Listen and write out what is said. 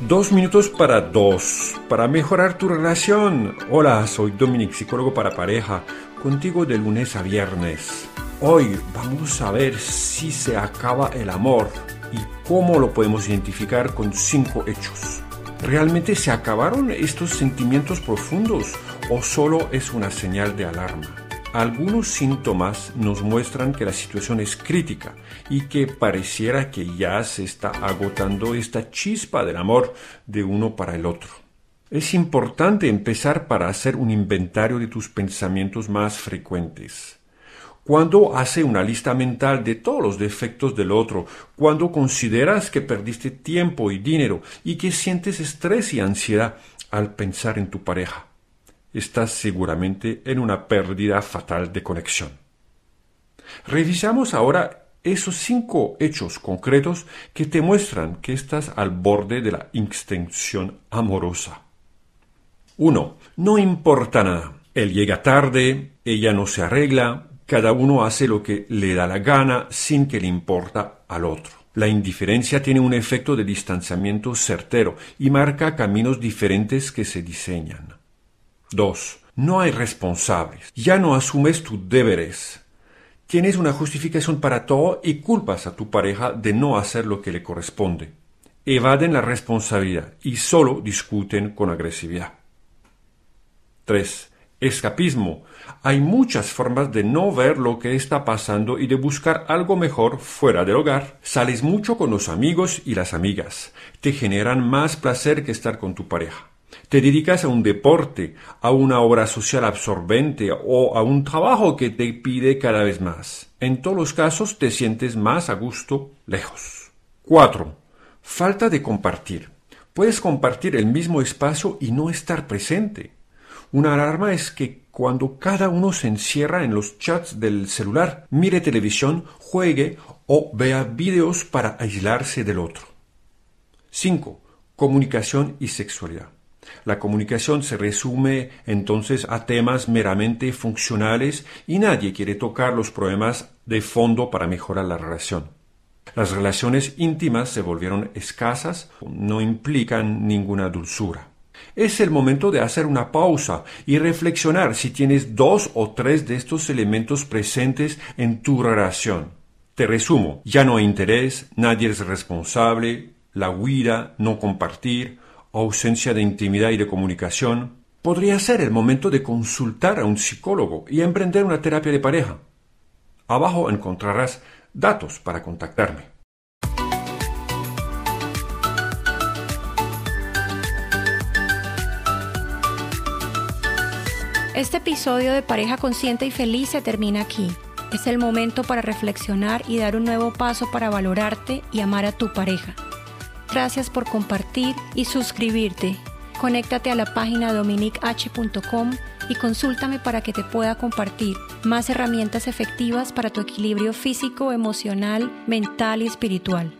Dos minutos para dos, para mejorar tu relación. Hola, soy Dominic, psicólogo para pareja, contigo de lunes a viernes. Hoy vamos a ver si se acaba el amor y cómo lo podemos identificar con cinco hechos. ¿Realmente se acabaron estos sentimientos profundos o solo es una señal de alarma? Algunos síntomas nos muestran que la situación es crítica y que pareciera que ya se está agotando esta chispa del amor de uno para el otro. Es importante empezar para hacer un inventario de tus pensamientos más frecuentes. Cuando hace una lista mental de todos los defectos del otro, cuando consideras que perdiste tiempo y dinero y que sientes estrés y ansiedad al pensar en tu pareja estás seguramente en una pérdida fatal de conexión. Revisamos ahora esos cinco hechos concretos que te muestran que estás al borde de la extensión amorosa. 1. No importa nada. Él llega tarde, ella no se arregla, cada uno hace lo que le da la gana sin que le importa al otro. La indiferencia tiene un efecto de distanciamiento certero y marca caminos diferentes que se diseñan. 2. No hay responsables. Ya no asumes tus deberes. Tienes una justificación para todo y culpas a tu pareja de no hacer lo que le corresponde. Evaden la responsabilidad y solo discuten con agresividad. 3. Escapismo. Hay muchas formas de no ver lo que está pasando y de buscar algo mejor fuera del hogar. Sales mucho con los amigos y las amigas. Te generan más placer que estar con tu pareja te dedicas a un deporte, a una obra social absorbente o a un trabajo que te pide cada vez más. En todos los casos te sientes más a gusto lejos. 4. Falta de compartir. Puedes compartir el mismo espacio y no estar presente. Una alarma es que cuando cada uno se encierra en los chats del celular, mire televisión, juegue o vea videos para aislarse del otro. 5. Comunicación y sexualidad. La comunicación se resume entonces a temas meramente funcionales y nadie quiere tocar los problemas de fondo para mejorar la relación. Las relaciones íntimas se volvieron escasas, no implican ninguna dulzura. Es el momento de hacer una pausa y reflexionar si tienes dos o tres de estos elementos presentes en tu relación. Te resumo, ya no hay interés, nadie es responsable, la huida, no compartir, ausencia de intimidad y de comunicación, podría ser el momento de consultar a un psicólogo y emprender una terapia de pareja. Abajo encontrarás datos para contactarme. Este episodio de Pareja Consciente y Feliz se termina aquí. Es el momento para reflexionar y dar un nuevo paso para valorarte y amar a tu pareja. Gracias por compartir y suscribirte. Conéctate a la página dominich.com y consúltame para que te pueda compartir más herramientas efectivas para tu equilibrio físico, emocional, mental y espiritual.